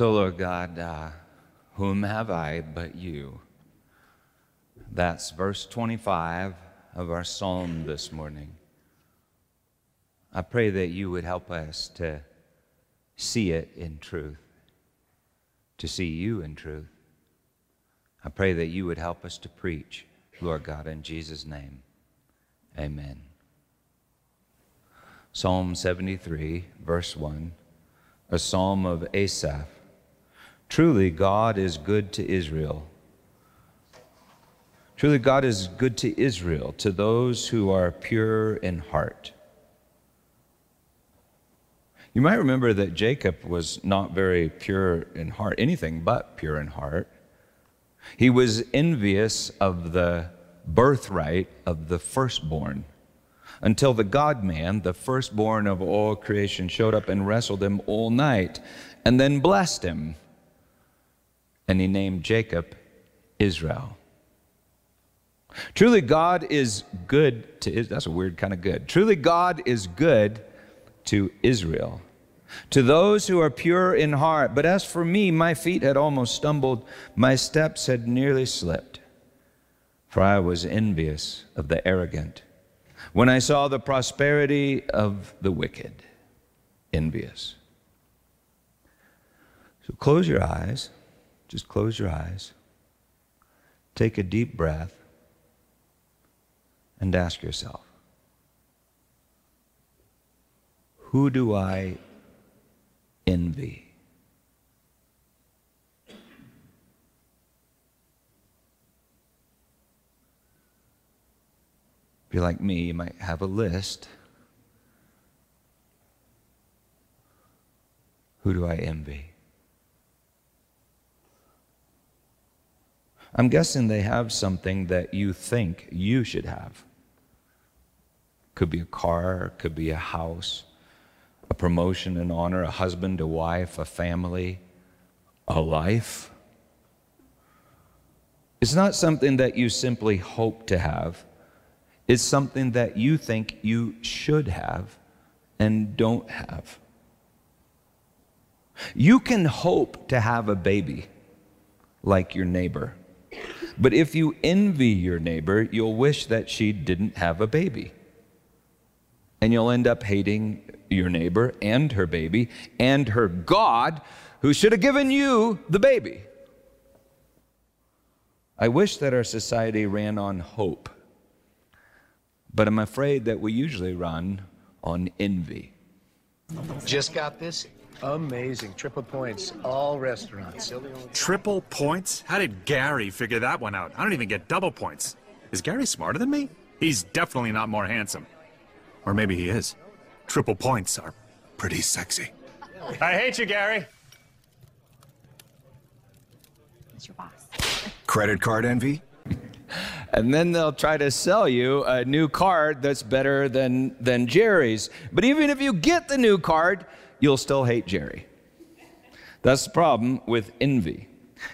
So, Lord God, uh, whom have I but you? That's verse 25 of our psalm this morning. I pray that you would help us to see it in truth, to see you in truth. I pray that you would help us to preach, Lord God, in Jesus' name. Amen. Psalm 73, verse 1, a psalm of Asaph. Truly, God is good to Israel. Truly, God is good to Israel, to those who are pure in heart. You might remember that Jacob was not very pure in heart, anything but pure in heart. He was envious of the birthright of the firstborn until the God man, the firstborn of all creation, showed up and wrestled him all night and then blessed him and he named Jacob Israel. Truly, God is good to That's a weird kind of good. Truly, God is good to Israel, to those who are pure in heart. But as for me, my feet had almost stumbled, my steps had nearly slipped, for I was envious of the arrogant. When I saw the prosperity of the wicked, envious. So close your eyes. Just close your eyes, take a deep breath, and ask yourself Who do I envy? If you're like me, you might have a list. Who do I envy? I'm guessing they have something that you think you should have. Could be a car, could be a house, a promotion and honor, a husband, a wife, a family, a life. It's not something that you simply hope to have. It's something that you think you should have and don't have. You can hope to have a baby like your neighbor. But if you envy your neighbor, you'll wish that she didn't have a baby. And you'll end up hating your neighbor and her baby and her God who should have given you the baby. I wish that our society ran on hope, but I'm afraid that we usually run on envy. Just got this Amazing. Triple points, all restaurants. Triple points? How did Gary figure that one out? I don't even get double points. Is Gary smarter than me? He's definitely not more handsome. Or maybe he is. Triple points are pretty sexy. I hate you, Gary. It's your boss. Credit card envy? and then they'll try to sell you a new card that's better than, than Jerry's. But even if you get the new card, you'll still hate Jerry. That's the problem with envy.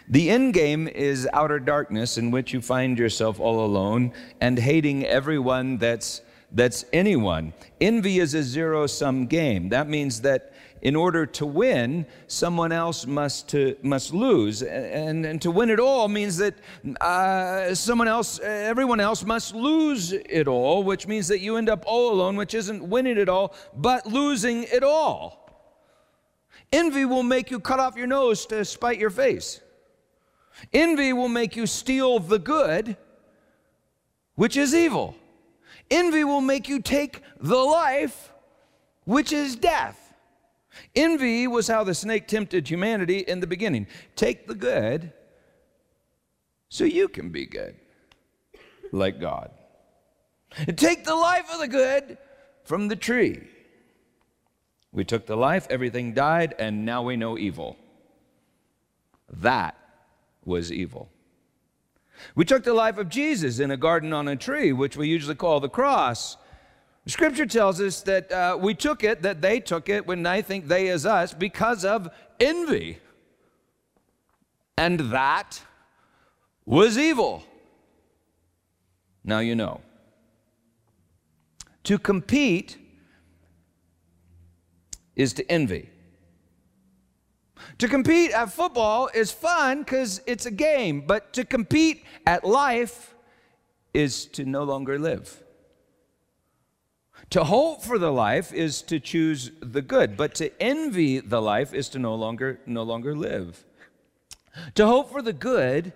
The end game is outer darkness in which you find yourself all alone and hating everyone that's, that's anyone. Envy is a zero sum game. That means that in order to win, someone else must, to, must lose. And, and to win it all means that uh, someone else, everyone else must lose it all, which means that you end up all alone, which isn't winning it all, but losing it all. Envy will make you cut off your nose to spite your face. Envy will make you steal the good, which is evil. Envy will make you take the life, which is death. Envy was how the snake tempted humanity in the beginning. Take the good so you can be good, like God. Take the life of the good from the tree we took the life, everything died, and now we know evil. That was evil. We took the life of Jesus in a garden on a tree, which we usually call the cross. Scripture tells us that uh, we took it, that they took it, when I think they is us, because of envy. And that was evil. Now you know. To compete is to envy. To compete at football is fun because it's a game, but to compete at life is to no longer live. To hope for the life is to choose the good, but to envy the life is to no longer no longer live. To hope for the good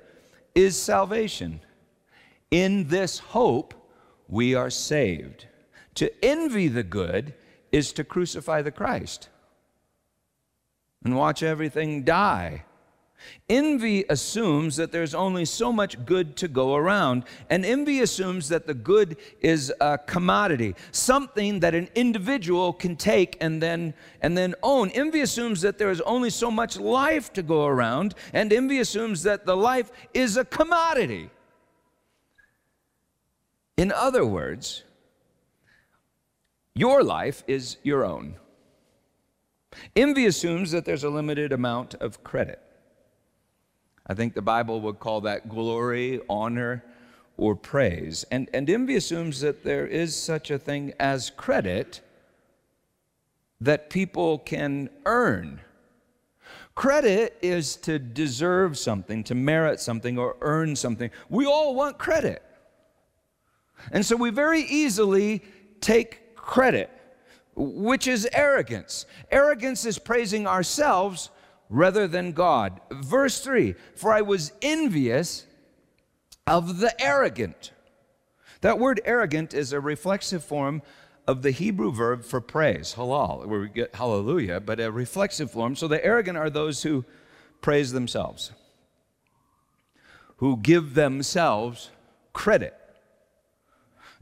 is salvation. In this hope we are saved. To envy the good is to crucify the Christ and watch everything die. Envy assumes that there's only so much good to go around, and envy assumes that the good is a commodity, something that an individual can take and then and then own. Envy assumes that there is only so much life to go around, and envy assumes that the life is a commodity. In other words, your life is your own. Envy assumes that there's a limited amount of credit. I think the Bible would call that glory, honor, or praise. And, and envy assumes that there is such a thing as credit that people can earn. Credit is to deserve something, to merit something, or earn something. We all want credit. And so we very easily take credit which is arrogance. Arrogance is praising ourselves rather than God. Verse 3 For I was envious of the arrogant. That word arrogant is a reflexive form of the Hebrew verb for praise, halal, where we get hallelujah, but a reflexive form. So the arrogant are those who praise themselves, who give themselves credit.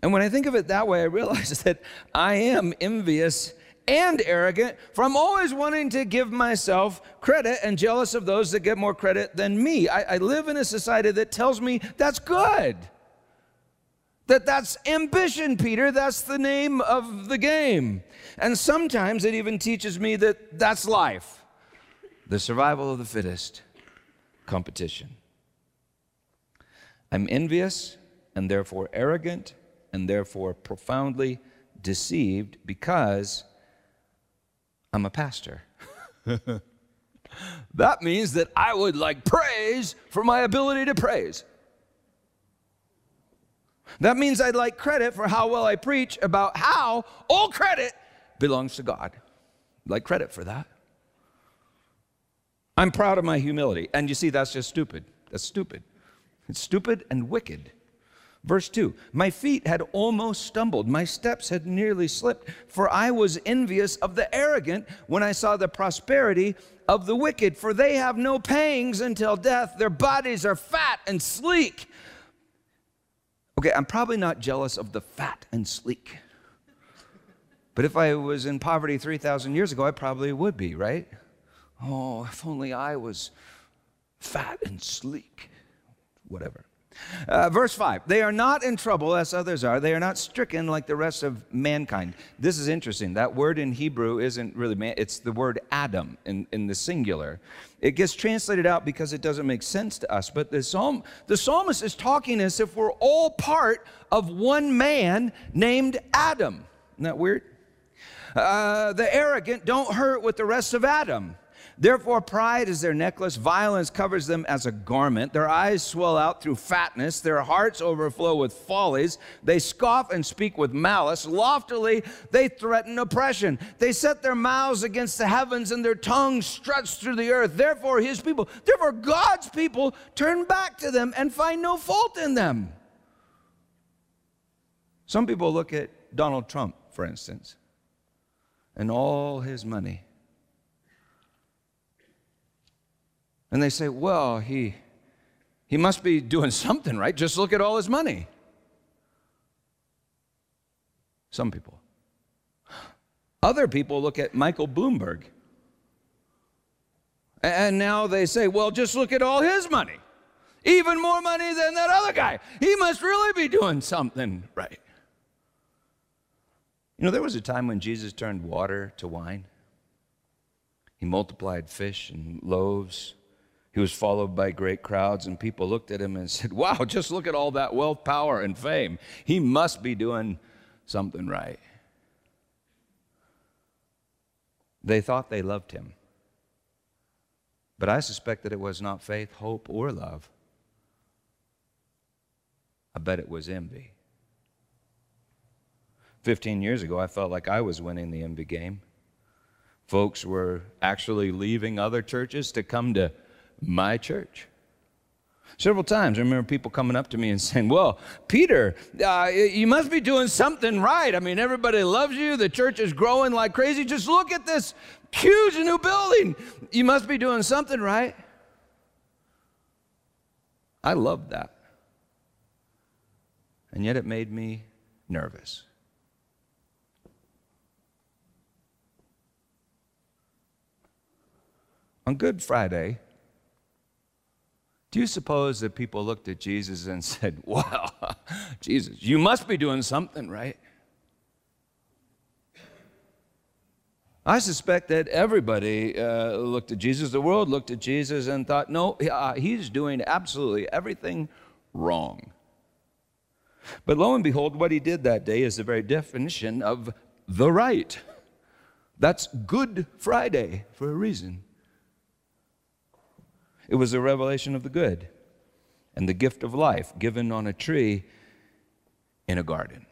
And when I think of it that way, I realize that I am envious and arrogant, for I'm always wanting to give myself credit and jealous of those that get more credit than me. I, I live in a society that tells me that's good. That that's ambition, Peter. That's the name of the game. And sometimes it even teaches me that that's life the survival of the fittest competition. I'm envious and therefore arrogant and therefore profoundly deceived because I'm a pastor. that means that I would like praise for my ability to praise. That means I'd like credit for how well I preach about how all credit belongs to God. I'd like credit for that. I'm proud of my humility. And you see, that's just stupid. That's stupid. It's stupid and wicked. Verse 2 My feet had almost stumbled, my steps had nearly slipped, for I was envious of the arrogant when I saw the prosperity of the wicked, for they have no pangs until death. Their bodies are fat and sleek. Okay, I'm probably not jealous of the fat and sleek. But if I was in poverty 3,000 years ago, I probably would be, right? Oh, if only I was fat and sleek. Whatever. Uh, verse 5 They are not in trouble as others are. They are not stricken like the rest of mankind. This is interesting. That word in Hebrew isn't really man, it's the word Adam in, in the singular. It gets translated out because it doesn't make sense to us. But the, psalm, the psalmist is talking as if we're all part of one man named Adam. Isn't that weird? Uh, the arrogant don't hurt with the rest of Adam. Therefore, pride is their necklace, violence covers them as a garment. Their eyes swell out through fatness, their hearts overflow with follies. They scoff and speak with malice. Loftily, they threaten oppression. They set their mouths against the heavens, and their tongues struts through the earth. Therefore, his people, therefore, God's people turn back to them and find no fault in them. Some people look at Donald Trump, for instance, and all his money And they say, well, he, he must be doing something right. Just look at all his money. Some people. Other people look at Michael Bloomberg. And now they say, well, just look at all his money. Even more money than that other guy. He must really be doing something right. You know, there was a time when Jesus turned water to wine. He multiplied fish and loaves. He was followed by great crowds, and people looked at him and said, Wow, just look at all that wealth, power, and fame. He must be doing something right. They thought they loved him. But I suspect that it was not faith, hope, or love. I bet it was envy. 15 years ago, I felt like I was winning the envy game. Folks were actually leaving other churches to come to my church. Several times, I remember people coming up to me and saying, Well, Peter, uh, you must be doing something right. I mean, everybody loves you. The church is growing like crazy. Just look at this huge new building. You must be doing something right. I loved that. And yet it made me nervous. On Good Friday, do you suppose that people looked at Jesus and said, Wow, Jesus, you must be doing something right? I suspect that everybody uh, looked at Jesus, the world looked at Jesus and thought, no, uh, he's doing absolutely everything wrong. But lo and behold, what he did that day is the very definition of the right. That's Good Friday for a reason. It was a revelation of the good and the gift of life given on a tree in a garden.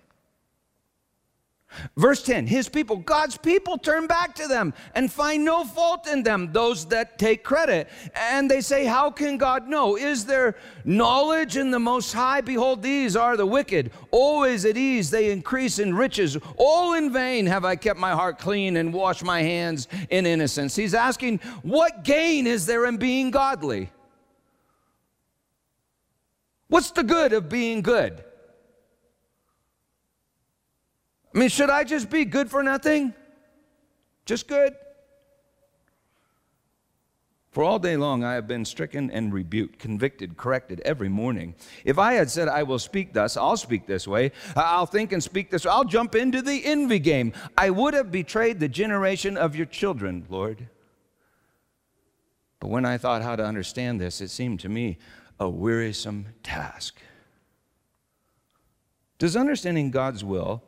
Verse 10 His people, God's people, turn back to them and find no fault in them, those that take credit. And they say, How can God know? Is there knowledge in the Most High? Behold, these are the wicked. Oh, Always at ease, they increase in riches. All in vain have I kept my heart clean and washed my hands in innocence. He's asking, What gain is there in being godly? What's the good of being good? I mean, should I just be good for nothing? Just good? For all day long, I have been stricken and rebuked, convicted, corrected every morning. If I had said, I will speak thus, I'll speak this way, I'll think and speak this, I'll jump into the envy game. I would have betrayed the generation of your children, Lord. But when I thought how to understand this, it seemed to me a wearisome task. Does understanding God's will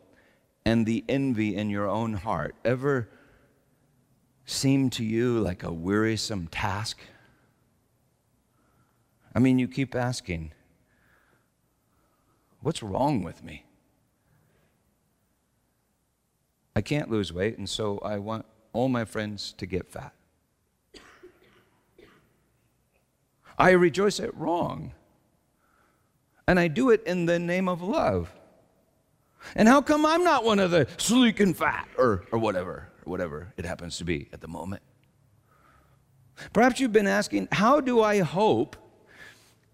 and the envy in your own heart ever seem to you like a wearisome task? I mean, you keep asking, what's wrong with me? I can't lose weight, and so I want all my friends to get fat. I rejoice at wrong, and I do it in the name of love. And how come I'm not one of the sleek and fat or, or whatever, or whatever it happens to be at the moment? Perhaps you've been asking, how do I hope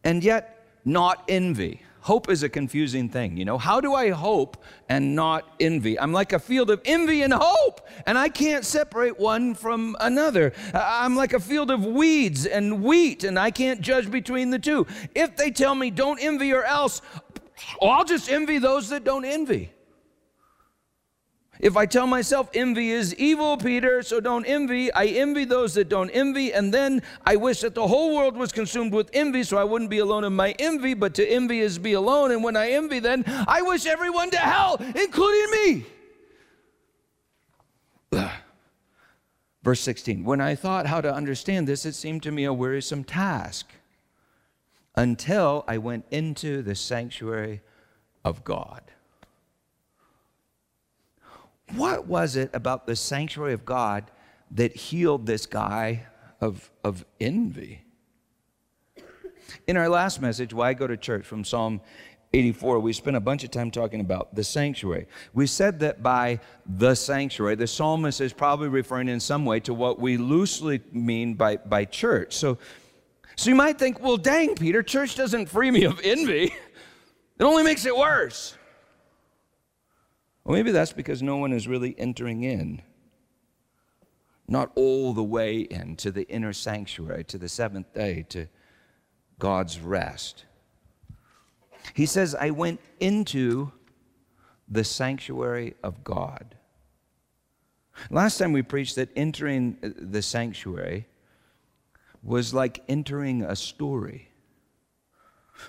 and yet not envy? Hope is a confusing thing, you know. How do I hope and not envy? I'm like a field of envy and hope, and I can't separate one from another. I'm like a field of weeds and wheat, and I can't judge between the two. If they tell me don't envy or else, Oh, I'll just envy those that don't envy. If I tell myself envy is evil, Peter, so don't envy, I envy those that don't envy, and then I wish that the whole world was consumed with envy so I wouldn't be alone in my envy, but to envy is be alone, and when I envy, then I wish everyone to hell, including me. Verse 16 When I thought how to understand this, it seemed to me a wearisome task until I went into the sanctuary of God. What was it about the sanctuary of God that healed this guy of, of envy? In our last message, Why Go to Church from Psalm 84, we spent a bunch of time talking about the sanctuary. We said that by the sanctuary, the psalmist is probably referring in some way to what we loosely mean by, by church. So so you might think, well, dang, Peter, church doesn't free me of envy. It only makes it worse. Well, maybe that's because no one is really entering in. Not all the way into the inner sanctuary, to the seventh day, to God's rest. He says, I went into the sanctuary of God. Last time we preached that entering the sanctuary was like entering a story.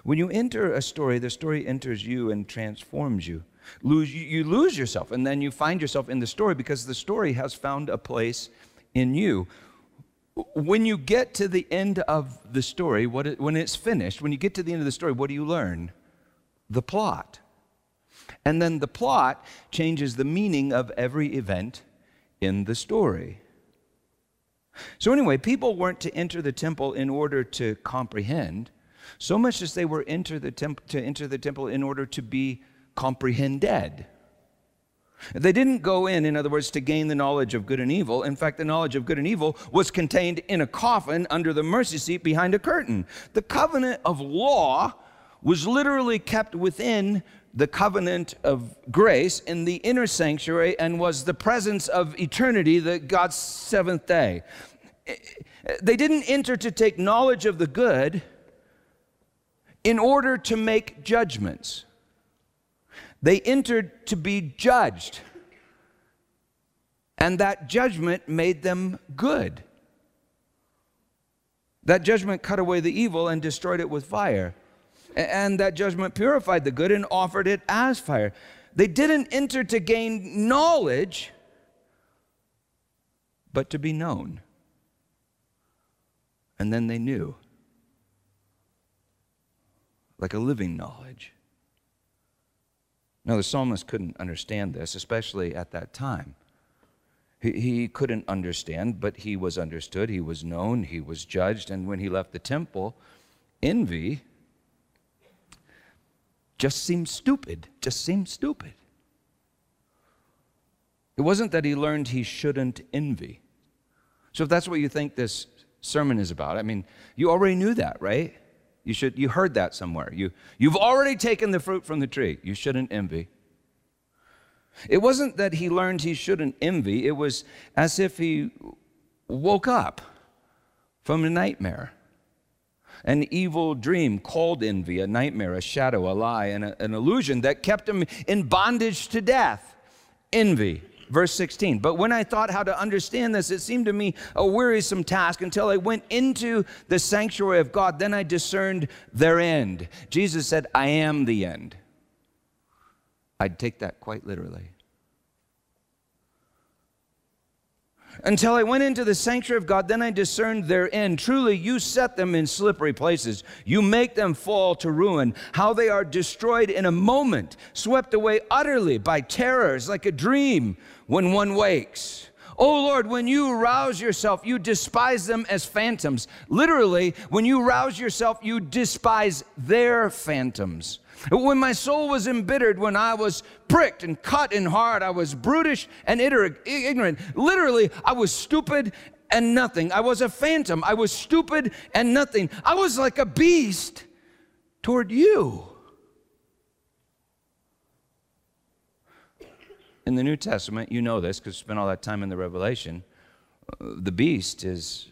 When you enter a story, the story enters you and transforms you. Lose, you lose yourself, and then you find yourself in the story because the story has found a place in you. when you get to the end of the story, it, when it's finished, when you get to the end of the story, what do you learn? The plot. And then the plot changes the meaning of every event in the story. So, anyway, people weren't to enter the temple in order to comprehend, so much as they were enter the temp- to enter the temple in order to be comprehended. They didn't go in, in other words, to gain the knowledge of good and evil. In fact, the knowledge of good and evil was contained in a coffin under the mercy seat behind a curtain. The covenant of law was literally kept within the covenant of grace in the inner sanctuary and was the presence of eternity, the God's seventh day. They didn't enter to take knowledge of the good in order to make judgments. They entered to be judged. And that judgment made them good. That judgment cut away the evil and destroyed it with fire. And that judgment purified the good and offered it as fire. They didn't enter to gain knowledge, but to be known. And then they knew, like a living knowledge. Now, the psalmist couldn't understand this, especially at that time. He, couldn't understand, but he was understood, he was known, he was judged, and when he left the temple, envy just seemed stupid, just seemed stupid. It wasn't that he learned he shouldn't envy. So, if that's what you think this sermon is about, I mean, you already knew that, right? You should you heard that somewhere. You you've already taken the fruit from the tree. You shouldn't envy. It wasn't that he learned he shouldn't envy. It was as if he woke up from a nightmare. An evil dream called envy, a nightmare, a shadow, a lie, and a, an illusion that kept him in bondage to death. Envy. Verse 16, but when I thought how to understand this, it seemed to me a wearisome task until I went into the sanctuary of God. Then I discerned their end. Jesus said, I am the end. I'd take that quite literally. Until I went into the sanctuary of God. Then I discerned their end. Truly, you set them in slippery places. You make them fall to ruin. How they are destroyed in a moment, swept away utterly by terrors, like a dream when one wakes. Oh Lord, when you rouse yourself, you despise them as phantoms. Literally, when you rouse yourself, you despise their phantoms. When my soul was embittered, when I was pricked and cut in heart, I was brutish and ignorant. Literally, I was stupid and nothing. I was a phantom. I was stupid and nothing. I was like a beast toward you. In the New Testament, you know this because you spent all that time in the Revelation. Uh, the beast is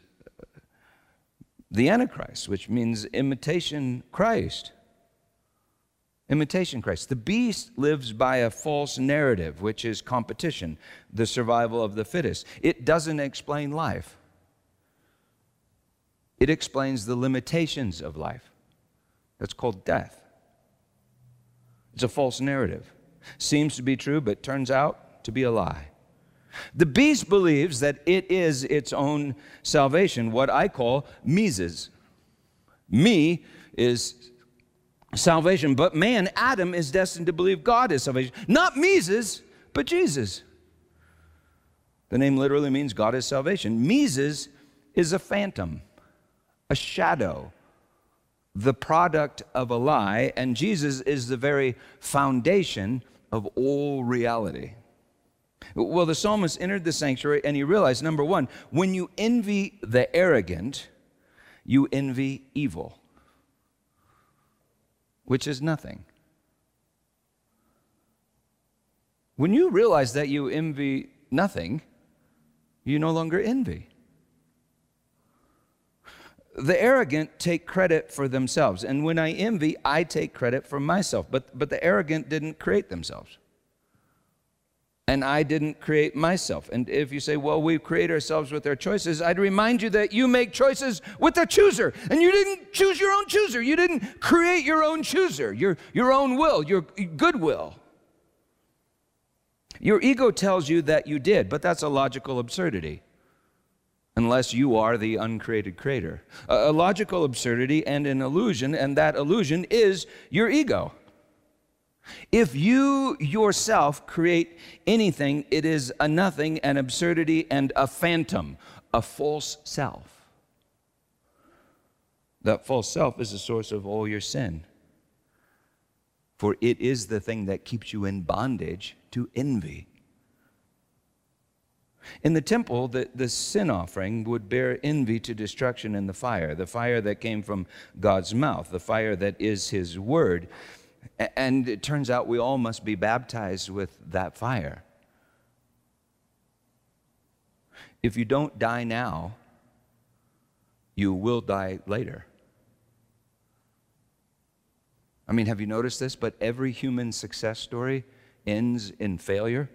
the Antichrist, which means imitation Christ. Imitation Christ. The beast lives by a false narrative, which is competition, the survival of the fittest. It doesn't explain life, it explains the limitations of life. That's called death. It's a false narrative. Seems to be true, but turns out to be a lie. The beast believes that it is its own salvation, what I call Mises. Me is salvation. But man, Adam, is destined to believe God is salvation. Not Mises, but Jesus. The name literally means God is salvation. Mises is a phantom, a shadow, the product of a lie, and Jesus is the very foundation of all reality. Well, the psalmist entered the sanctuary and he realized number one, when you envy the arrogant, you envy evil which is nothing. When you realize that you envy nothing, you no longer envy. The arrogant take credit for themselves. And when I envy, I take credit for myself. But, but the arrogant didn't create themselves and I didn't create myself. And if you say, well, we create ourselves with our choices, I'd remind you that you make choices with the chooser, and you didn't choose your own chooser. You didn't create your own chooser, your, your own will, your goodwill. Your ego tells you that you did, but that's a logical absurdity. unless you are the uncreated creator. A, a logical absurdity and an illusion, and that illusion is your ego. If you yourself create anything, it is a nothing, an absurdity, and a phantom, a false self. That false self is the source of all your sin. For it is the thing that keeps you in bondage to envy. In the temple, the, the sin offering would bear envy to destruction in the fire, the fire that came from God's mouth, the fire that is His word. And it turns out we all must be baptized with that fire. If you don't die now, you will die later. I mean, have you noticed this? But every human success story ends in failure.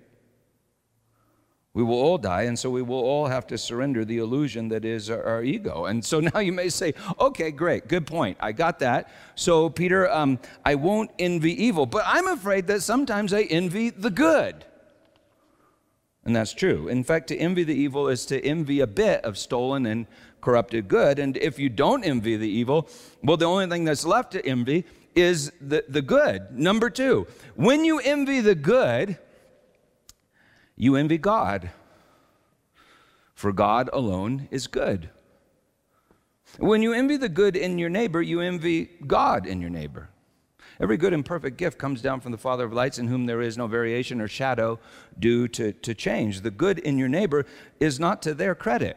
We will all die, and so we will all have to surrender the illusion that is our, our ego. And so now you may say, okay, great, good point. I got that. So, Peter, um, I won't envy evil, but I'm afraid that sometimes I envy the good. And that's true. In fact, to envy the evil is to envy a bit of stolen and corrupted good. And if you don't envy the evil, well, the only thing that's left to envy is the, the good. Number two, when you envy the good, you envy God. For God alone is good. When you envy the good in your neighbor, you envy God in your neighbor. Every good and perfect gift comes down from the Father of lights, in whom there is no variation or shadow due to, to change. The good in your neighbor is not to their credit,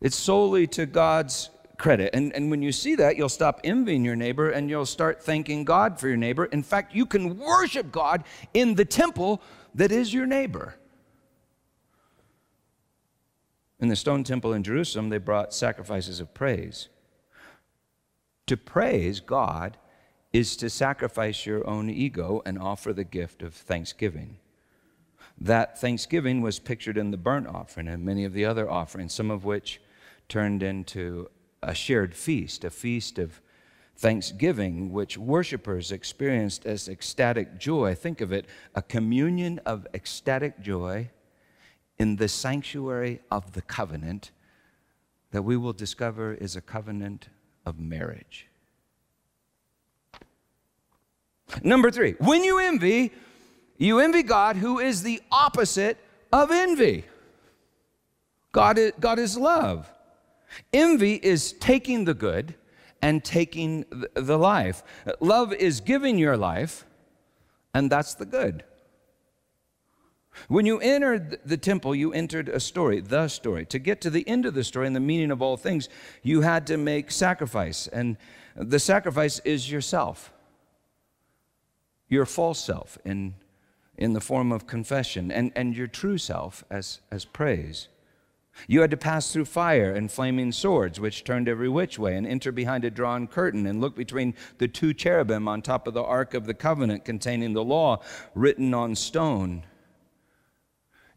it's solely to God's credit. And, and when you see that, you'll stop envying your neighbor and you'll start thanking God for your neighbor. In fact, you can worship God in the temple that is your neighbor. In the stone temple in Jerusalem, they brought sacrifices of praise. To praise God is to sacrifice your own ego and offer the gift of thanksgiving. That thanksgiving was pictured in the burnt offering and many of the other offerings, some of which turned into a shared feast, a feast of thanksgiving, which worshipers experienced as ecstatic joy. Think of it a communion of ecstatic joy in the sanctuary of the covenant that we will discover is a covenant of marriage. Number three, when you envy, you envy God, who is the opposite of envy. God is, God is love. Envy is taking the good and taking the life. Love is giving your life, and that's the good. When you entered the temple, you entered a story, the story. To get to the end of the story and the meaning of all things, you had to make sacrifice. And the sacrifice is yourself, your false self in, in the form of confession, and, and your true self as, as praise. You had to pass through fire and flaming swords, which turned every which way, and enter behind a drawn curtain, and look between the two cherubim on top of the Ark of the Covenant containing the law written on stone.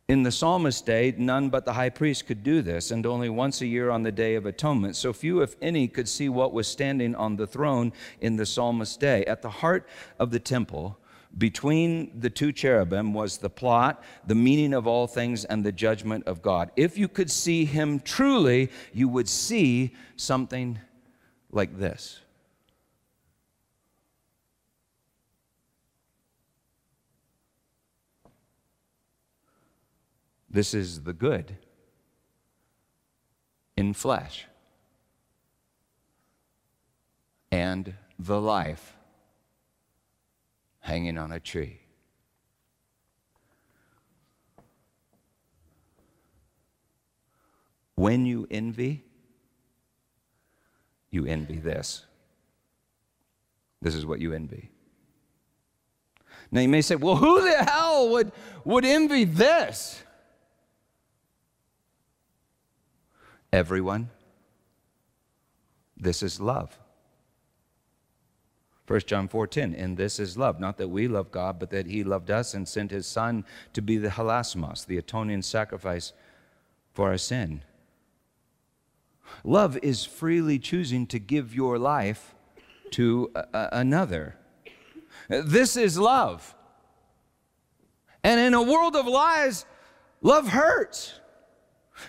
In the psalmist's day, none but the high priest could do this, and only once a year on the Day of Atonement. So few, if any, could see what was standing on the throne in the psalmist's day. At the heart of the temple, between the two cherubim was the plot, the meaning of all things, and the judgment of God. If you could see him truly, you would see something like this. This is the good in flesh and the life hanging on a tree. When you envy, you envy this. This is what you envy. Now you may say, well, who the hell would, would envy this? Everyone. This is love. 1 John 4:10, and this is love, not that we love God, but that he loved us and sent his son to be the hilasmos, the atoning sacrifice for our sin. Love is freely choosing to give your life to a- another. This is love. And in a world of lies, love hurts.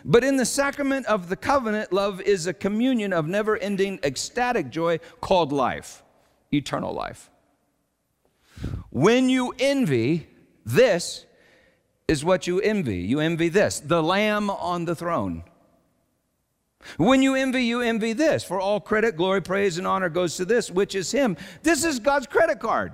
But in the sacrament of the covenant, love is a communion of never ending ecstatic joy called life, eternal life. When you envy, this is what you envy. You envy this the Lamb on the throne. When you envy, you envy this. For all credit, glory, praise, and honor goes to this, which is Him. This is God's credit card.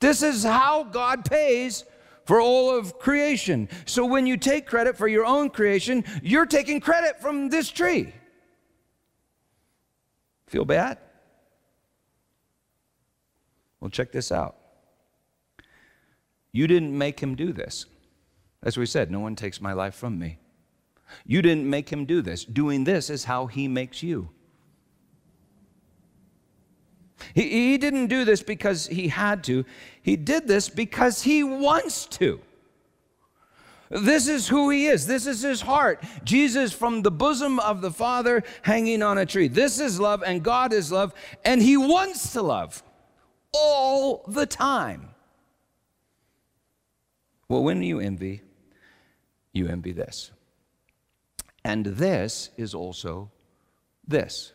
This is how God pays for all of creation. So when you take credit for your own creation, you're taking credit from this tree. Feel bad? Well, check this out. You didn't make him do this. As we said, no one takes my life from me. You didn't make him do this. Doing this is how he makes you. He, he didn't do this because he had to, he did this because he wants to. This is who he is. This is his heart. Jesus from the bosom of the Father hanging on a tree. This is love, and God is love, and he wants to love all the time. Well, when you envy, you envy this. And this is also this.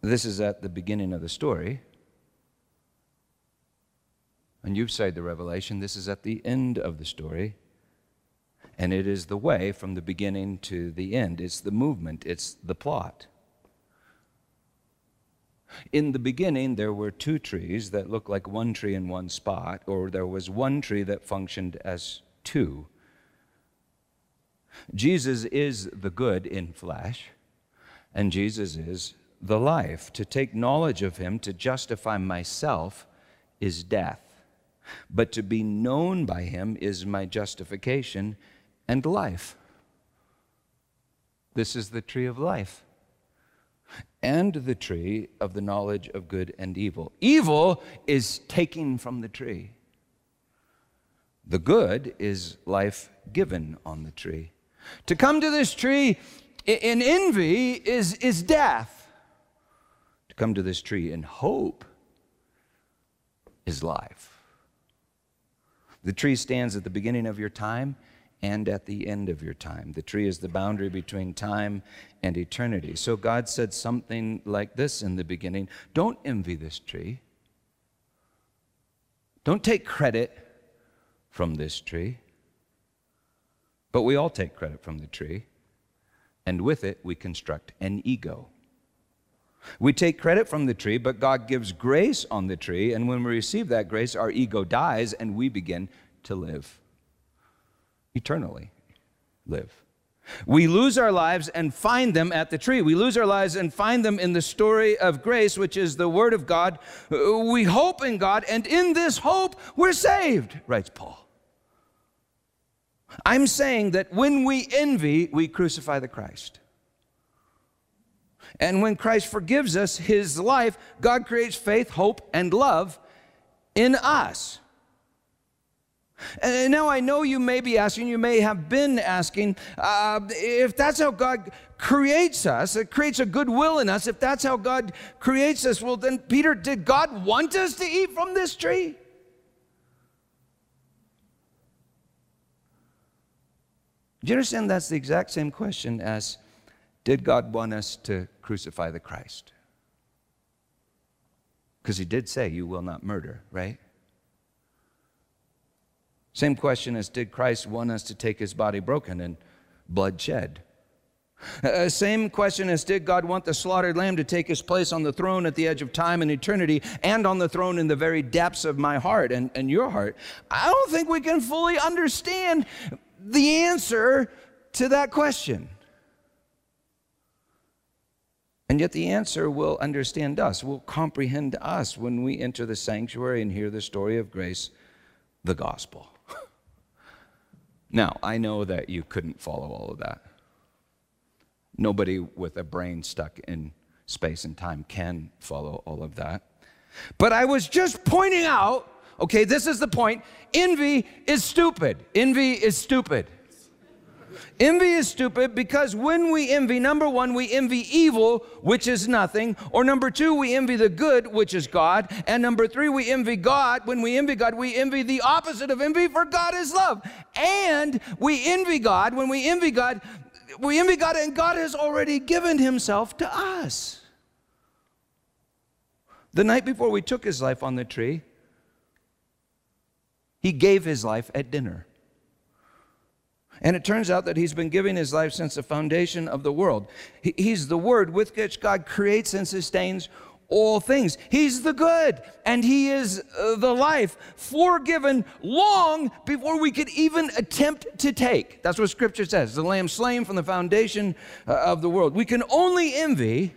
This is at the beginning of the story. And you've said the revelation, this is at the end of the story. And it is the way from the beginning to the end. It's the movement, it's the plot. In the beginning, there were two trees that looked like one tree in one spot, or there was one tree that functioned as two. Jesus is the good in flesh, and Jesus is the life. To take knowledge of him, to justify myself, is death. But to be known by him is my justification and life. This is the tree of life and the tree of the knowledge of good and evil. Evil is taken from the tree. The good is life given on the tree. To come to this tree in envy is, is death to come to this tree in hope is life. The tree stands at the beginning of your time and at the end of your time. The tree is the boundary between time and eternity. So God said something like this in the beginning Don't envy this tree. Don't take credit from this tree. But we all take credit from the tree, and with it, we construct an ego. We take credit from the tree, but God gives grace on the tree, and when we receive that grace, our ego dies and we begin to live eternally. Live. We lose our lives and find them at the tree. We lose our lives and find them in the story of grace, which is the Word of God. We hope in God, and in this hope, we're saved, writes Paul. I'm saying that when we envy, we crucify the Christ. And when Christ forgives us his life, God creates faith, hope, and love in us. And now I know you may be asking, you may have been asking, uh, if that's how God creates us, it creates a goodwill in us, if that's how God creates us, well, then, Peter, did God want us to eat from this tree? Do you understand that's the exact same question as did God want us to crucify the Christ? Because he did say, You will not murder, right? Same question as Did Christ want us to take his body broken and blood shed? Uh, same question as Did God want the slaughtered lamb to take his place on the throne at the edge of time and eternity and on the throne in the very depths of my heart and, and your heart? I don't think we can fully understand the answer to that question. And yet, the answer will understand us, will comprehend us when we enter the sanctuary and hear the story of grace, the gospel. Now, I know that you couldn't follow all of that. Nobody with a brain stuck in space and time can follow all of that. But I was just pointing out okay, this is the point envy is stupid. Envy is stupid. Envy is stupid because when we envy, number one, we envy evil, which is nothing. Or number two, we envy the good, which is God. And number three, we envy God. When we envy God, we envy the opposite of envy, for God is love. And we envy God. When we envy God, we envy God, and God has already given himself to us. The night before we took his life on the tree, he gave his life at dinner. And it turns out that he's been giving his life since the foundation of the world. He's the word with which God creates and sustains all things. He's the good, and He is uh, the life, forgiven long before we could even attempt to take. That's what Scripture says the Lamb slain from the foundation uh, of the world. We can only envy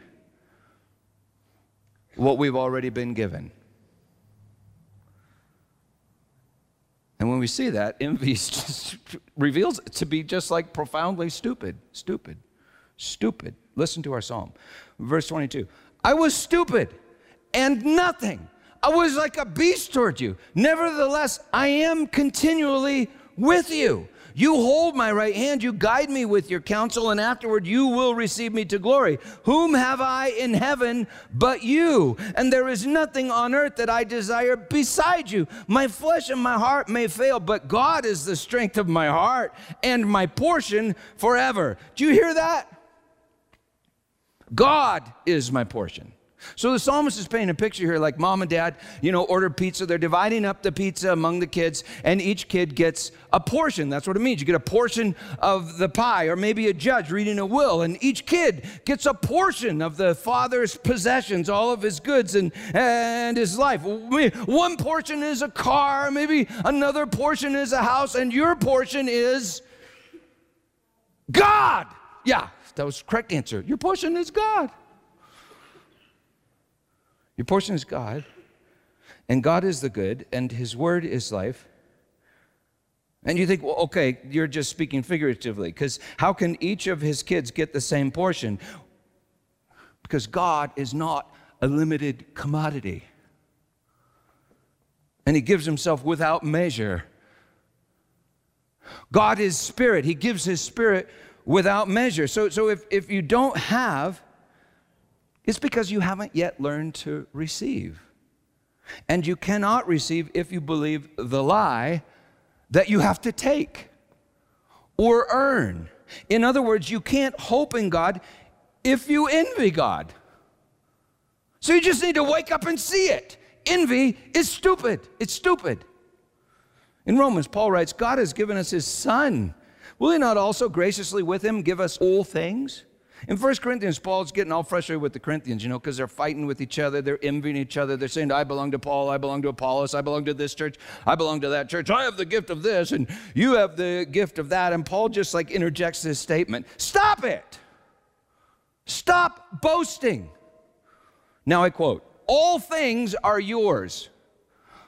what we've already been given. And when we see that, envy reveals to be just like profoundly stupid, stupid, stupid. Listen to our psalm. Verse 22 I was stupid and nothing. I was like a beast toward you. Nevertheless, I am continually with you. You hold my right hand, you guide me with your counsel, and afterward you will receive me to glory. Whom have I in heaven but you? And there is nothing on earth that I desire beside you. My flesh and my heart may fail, but God is the strength of my heart and my portion forever. Do you hear that? God is my portion. So the psalmist is painting a picture here like mom and dad, you know, order pizza. They're dividing up the pizza among the kids, and each kid gets a portion. That's what it means. You get a portion of the pie, or maybe a judge reading a will, and each kid gets a portion of the father's possessions, all of his goods and, and his life. One portion is a car, maybe another portion is a house, and your portion is God. Yeah, that was correct answer. Your portion is God. Your portion is God, and God is the good, and His word is life. And you think, well, okay, you're just speaking figuratively, because how can each of his kids get the same portion? Because God is not a limited commodity. And he gives himself without measure. God is spirit. He gives his spirit without measure. So, so if, if you don't have it's because you haven't yet learned to receive. And you cannot receive if you believe the lie that you have to take or earn. In other words, you can't hope in God if you envy God. So you just need to wake up and see it. Envy is stupid. It's stupid. In Romans, Paul writes, God has given us his Son. Will he not also graciously with him give us all things? In 1 Corinthians, Paul's getting all frustrated with the Corinthians, you know, because they're fighting with each other. They're envying each other. They're saying, I belong to Paul. I belong to Apollos. I belong to this church. I belong to that church. I have the gift of this, and you have the gift of that. And Paul just like interjects this statement Stop it! Stop boasting. Now I quote All things are yours.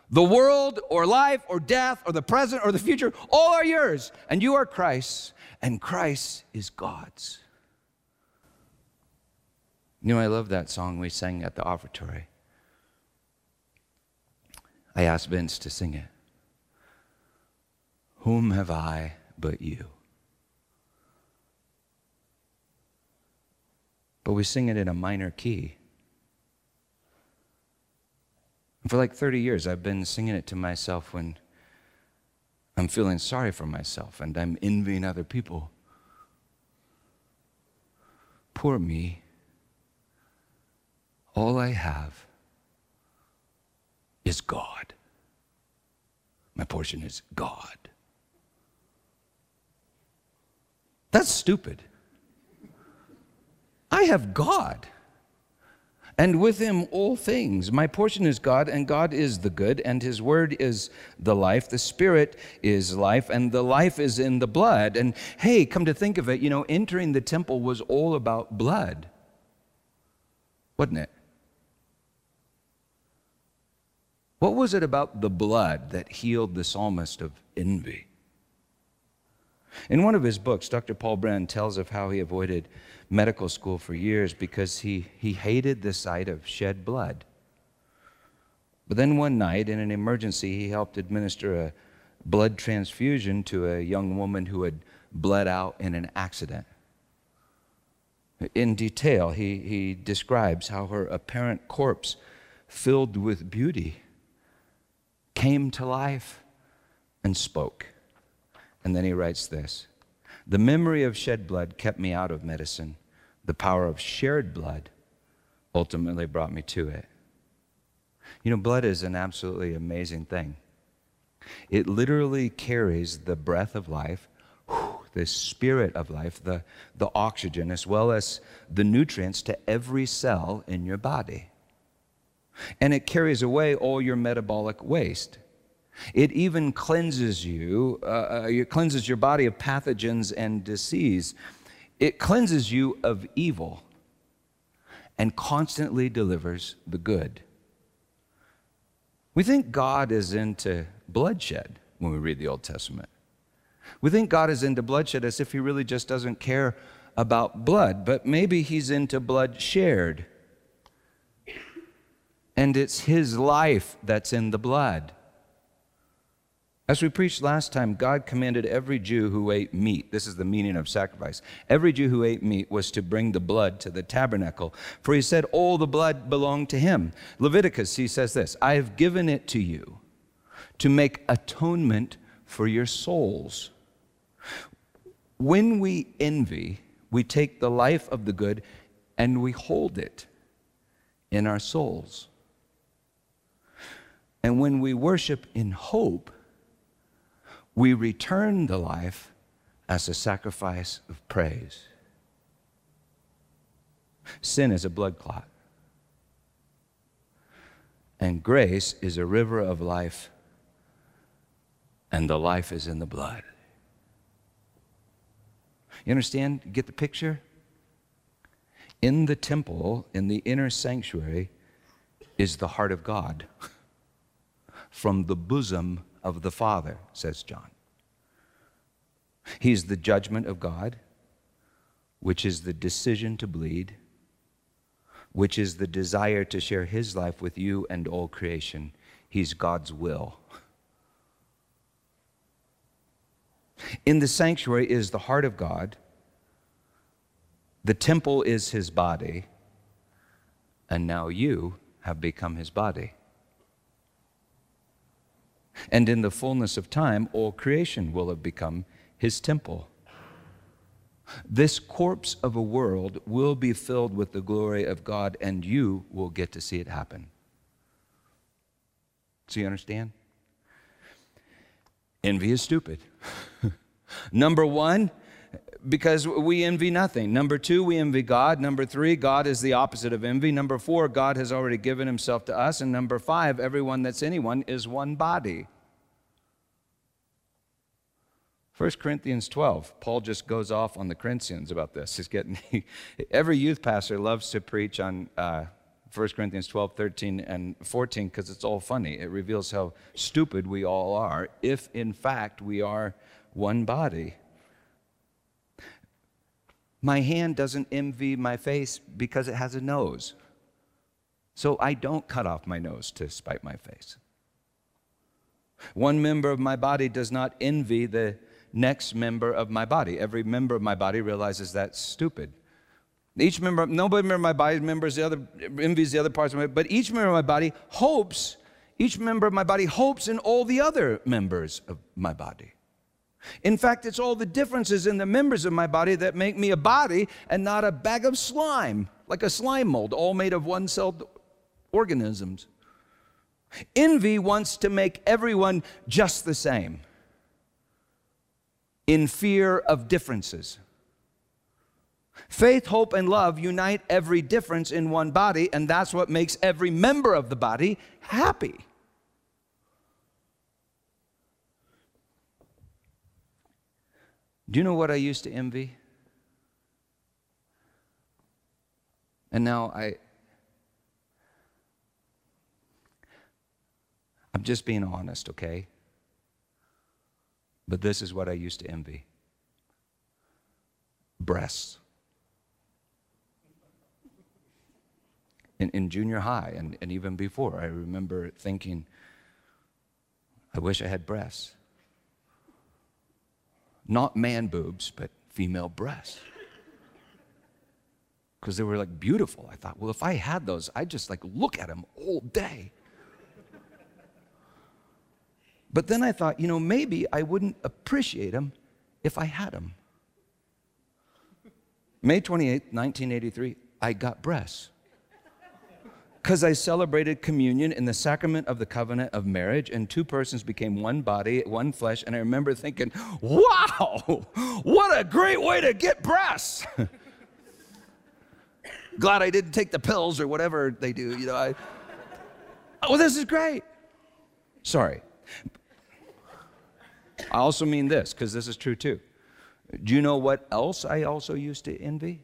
The world or life or death or the present or the future, all are yours. And you are Christ's, and Christ is God's. You know, I love that song we sang at the offertory. I asked Vince to sing it. Whom have I but you? But we sing it in a minor key. And for like 30 years, I've been singing it to myself when I'm feeling sorry for myself and I'm envying other people. Poor me. All I have is God. My portion is God. That's stupid. I have God. And with him, all things. My portion is God, and God is the good, and his word is the life. The spirit is life, and the life is in the blood. And hey, come to think of it, you know, entering the temple was all about blood, wasn't it? What was it about the blood that healed the psalmist of envy? In one of his books, Dr. Paul Brand tells of how he avoided medical school for years because he, he hated the sight of shed blood. But then one night, in an emergency, he helped administer a blood transfusion to a young woman who had bled out in an accident. In detail, he, he describes how her apparent corpse, filled with beauty, came to life and spoke. And then he writes this The memory of shed blood kept me out of medicine. The power of shared blood ultimately brought me to it. You know, blood is an absolutely amazing thing. It literally carries the breath of life, the spirit of life, the, the oxygen, as well as the nutrients to every cell in your body. And it carries away all your metabolic waste. It even cleanses you, uh, uh it cleanses your body of pathogens and disease. It cleanses you of evil and constantly delivers the good. We think God is into bloodshed when we read the Old Testament. We think God is into bloodshed as if he really just doesn't care about blood, but maybe he's into blood shared. And it's his life that's in the blood. As we preached last time, God commanded every Jew who ate meat, this is the meaning of sacrifice, every Jew who ate meat was to bring the blood to the tabernacle. For he said, all the blood belonged to him. Leviticus, he says this I have given it to you to make atonement for your souls. When we envy, we take the life of the good and we hold it in our souls. And when we worship in hope, we return the life as a sacrifice of praise. Sin is a blood clot, and grace is a river of life, and the life is in the blood. You understand? Get the picture? In the temple, in the inner sanctuary, is the heart of God from the bosom of the Father, says John. He's the judgment of God, which is the decision to bleed, which is the desire to share his life with you and all creation. He's God's will. In the sanctuary is the heart of God, the temple is his body, and now you have become his body. And in the fullness of time, all creation will have become his temple. This corpse of a world will be filled with the glory of God, and you will get to see it happen. So, you understand? Envy is stupid. Number one, because we envy nothing. Number two, we envy God. Number three, God is the opposite of envy. Number four, God has already given himself to us. And number five, everyone that's anyone is one body. 1 Corinthians 12, Paul just goes off on the Corinthians about this. He's getting, every youth pastor loves to preach on uh, 1 Corinthians 12, 13, and 14 because it's all funny. It reveals how stupid we all are if, in fact, we are one body. My hand doesn't envy my face because it has a nose. So I don't cut off my nose to spite my face. One member of my body does not envy the next member of my body. Every member of my body realizes that's stupid. Each member, nobody member of my body members the other, envies the other parts of my body, but each member of my body hopes, each member of my body hopes in all the other members of my body. In fact, it's all the differences in the members of my body that make me a body and not a bag of slime, like a slime mold, all made of one celled organisms. Envy wants to make everyone just the same in fear of differences. Faith, hope, and love unite every difference in one body, and that's what makes every member of the body happy. Do you know what I used to envy? And now I I'm just being honest, okay? But this is what I used to envy breasts. In, in junior high and, and even before, I remember thinking, I wish I had breasts. Not man boobs, but female breasts. Because they were like beautiful. I thought, well, if I had those, I'd just like look at them all day. But then I thought, you know, maybe I wouldn't appreciate them if I had them. May 28, 1983, I got breasts. Because I celebrated communion in the sacrament of the covenant of marriage, and two persons became one body, one flesh. And I remember thinking, wow, what a great way to get breasts. Glad I didn't take the pills or whatever they do, you know. I, oh, this is great. Sorry. I also mean this, because this is true too. Do you know what else I also used to envy?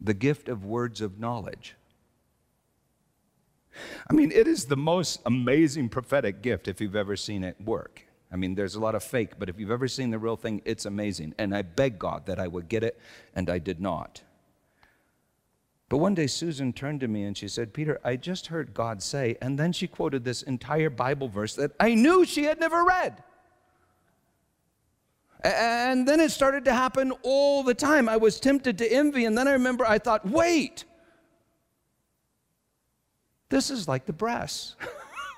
The gift of words of knowledge. I mean, it is the most amazing prophetic gift if you've ever seen it work. I mean, there's a lot of fake, but if you've ever seen the real thing, it's amazing. And I begged God that I would get it, and I did not. But one day Susan turned to me and she said, Peter, I just heard God say, and then she quoted this entire Bible verse that I knew she had never read. And then it started to happen all the time. I was tempted to envy, and then I remember I thought, wait, this is like the breasts.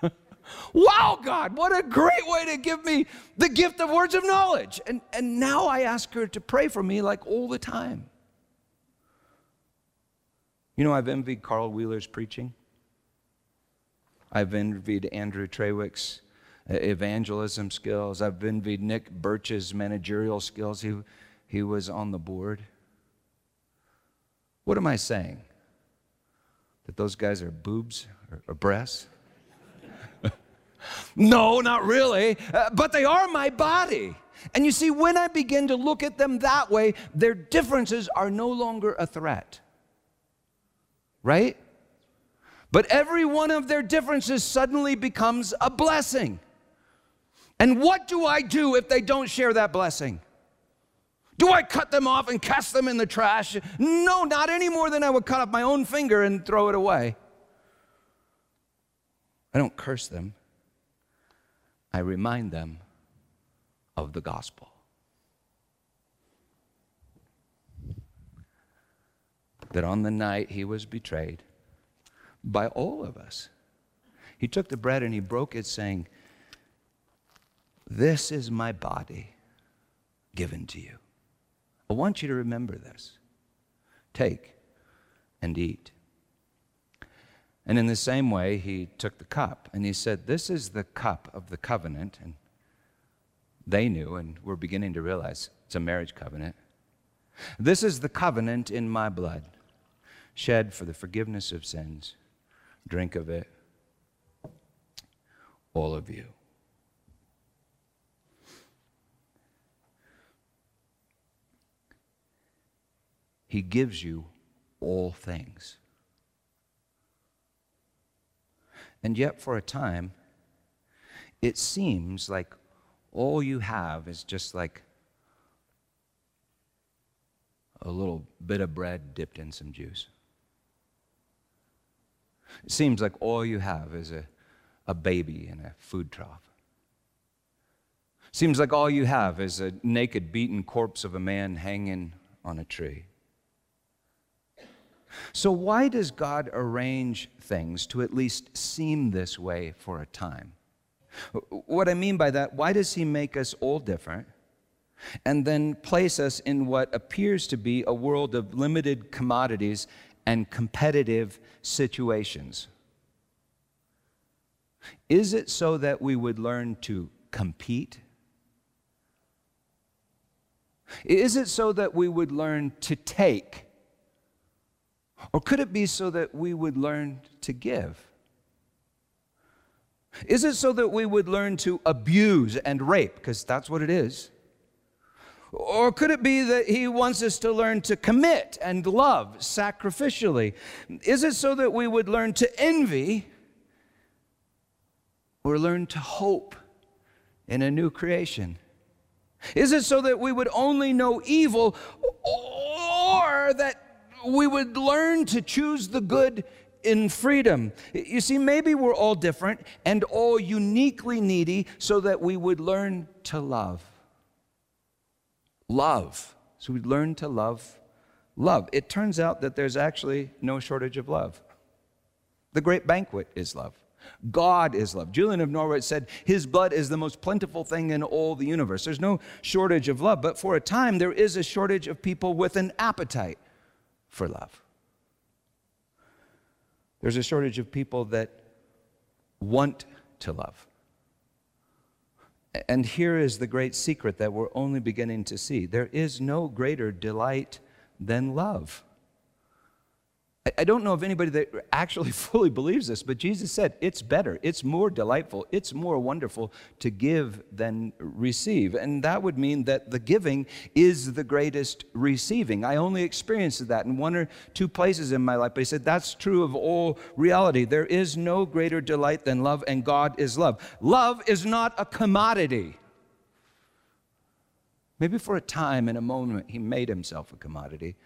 wow, God, what a great way to give me the gift of words of knowledge. And, and now I ask her to pray for me like all the time. You know, I've envied Carl Wheeler's preaching. I've envied Andrew Trawick's evangelism skills. I've envied Nick Birch's managerial skills. He, he was on the board. What am I saying? That those guys are boobs or, or breasts? no, not really. Uh, but they are my body. And you see, when I begin to look at them that way, their differences are no longer a threat right? But every one of their differences suddenly becomes a blessing. And what do I do if they don't share that blessing? Do I cut them off and cast them in the trash? No, not any more than I would cut off my own finger and throw it away. I don't curse them, I remind them of the gospel. that on the night he was betrayed by all of us, he took the bread and he broke it, saying, This is my body given to you. I want you to remember this. Take and eat. And in the same way, he took the cup and he said, This is the cup of the covenant. And they knew, and we're beginning to realize it's a marriage covenant. This is the covenant in my blood shed for the forgiveness of sins. Drink of it, all of you. He gives you all things. And yet, for a time, it seems like all you have is just like a little bit of bread dipped in some juice. It seems like all you have is a, a baby in a food trough. Seems like all you have is a naked, beaten corpse of a man hanging on a tree. So, why does God arrange things to at least seem this way for a time? What I mean by that, why does He make us all different and then place us in what appears to be a world of limited commodities and competitive situations? Is it so that we would learn to compete? Is it so that we would learn to take? Or could it be so that we would learn to give? Is it so that we would learn to abuse and rape? Because that's what it is. Or could it be that he wants us to learn to commit and love sacrificially? Is it so that we would learn to envy or learn to hope in a new creation? Is it so that we would only know evil or that we would learn to choose the good in freedom. You see, maybe we're all different and all uniquely needy so that we would learn to love. Love. So we learn to love love. It turns out that there's actually no shortage of love. The great banquet is love. God is love. Julian of Norwich said, His blood is the most plentiful thing in all the universe. There's no shortage of love, but for a time, there is a shortage of people with an appetite for love. There's a shortage of people that want to love. And here is the great secret that we're only beginning to see there is no greater delight than love. I don't know of anybody that actually fully believes this, but Jesus said it's better, it's more delightful, it's more wonderful to give than receive. And that would mean that the giving is the greatest receiving. I only experienced that in one or two places in my life, but he said that's true of all reality. There is no greater delight than love, and God is love. Love is not a commodity. Maybe for a time, in a moment, he made himself a commodity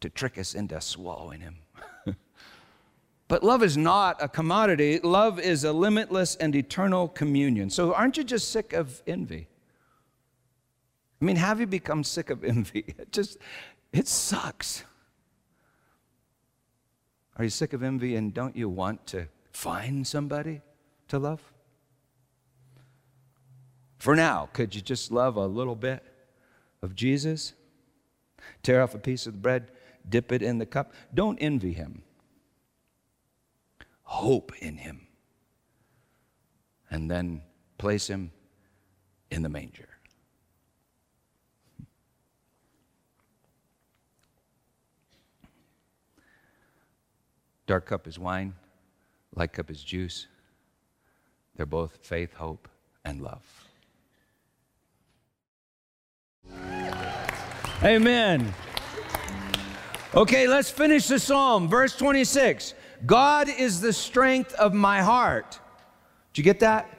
to trick us into swallowing him. but love is not a commodity, love is a limitless and eternal communion. So, aren't you just sick of envy? I mean, have you become sick of envy? It just, it sucks. Are you sick of envy and don't you want to find somebody to love? For now, could you just love a little bit of Jesus? Tear off a piece of the bread, dip it in the cup. Don't envy him. Hope in him. And then place him in the manger. Dark cup is wine, light cup is juice. They're both faith, hope, and love. Amen. Okay, let's finish the psalm. Verse 26 God is the strength of my heart. Did you get that?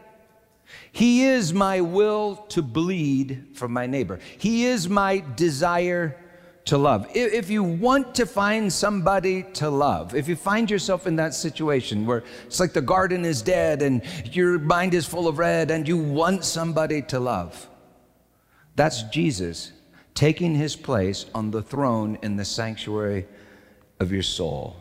He is my will to bleed for my neighbor. He is my desire to love. If you want to find somebody to love, if you find yourself in that situation where it's like the garden is dead and your mind is full of red and you want somebody to love, that's Jesus taking his place on the throne in the sanctuary of your soul.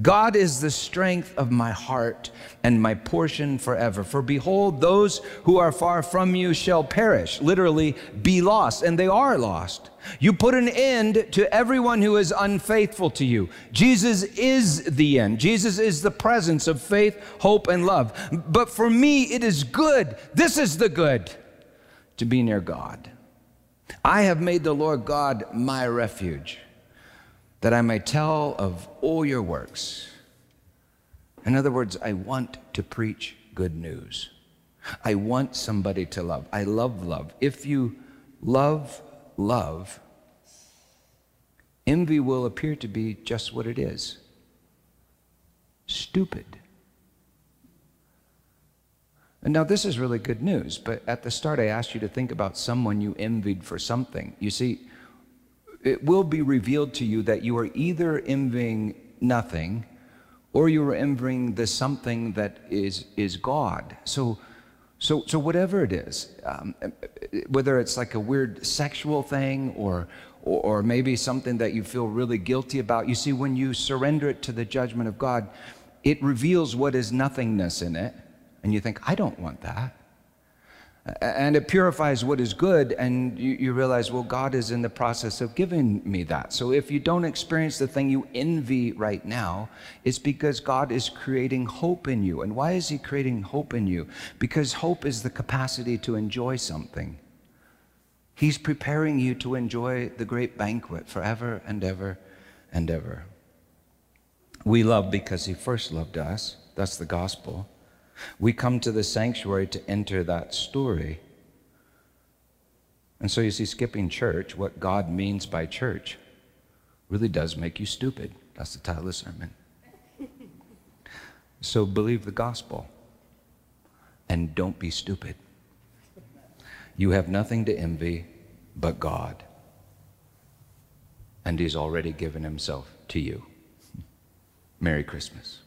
God is the strength of my heart and my portion forever. For behold, those who are far from you shall perish, literally be lost, and they are lost. You put an end to everyone who is unfaithful to you. Jesus is the end. Jesus is the presence of faith, hope, and love. But for me, it is good. This is the good to be near God. I have made the Lord God my refuge, that I may tell of all your works. In other words, I want to preach good news. I want somebody to love. I love love. If you love love, envy will appear to be just what it is stupid. And now, this is really good news, but at the start, I asked you to think about someone you envied for something. You see, it will be revealed to you that you are either envying nothing or you are envying the something that is, is God. So, so, so whatever it is, um, whether it's like a weird sexual thing or, or, or maybe something that you feel really guilty about, you see, when you surrender it to the judgment of God, it reveals what is nothingness in it and you think, I don't want that. And it purifies what is good, and you, you, realize, well, God is in the process of giving me that. So if you don't experience the thing you envy right now, it's because God is creating hope in you. And why is He creating hope in you? Because hope is the capacity to enjoy something. He's preparing you to enjoy the great banquet forever and ever and ever. We love because He first loved us. That's the gospel. We come to the sanctuary to enter that story. And so you see, skipping church, what God means by church, really does make you stupid. That's the title of the sermon. so believe the gospel and don't be stupid. You have nothing to envy but God. And He's already given Himself to you. Merry Christmas.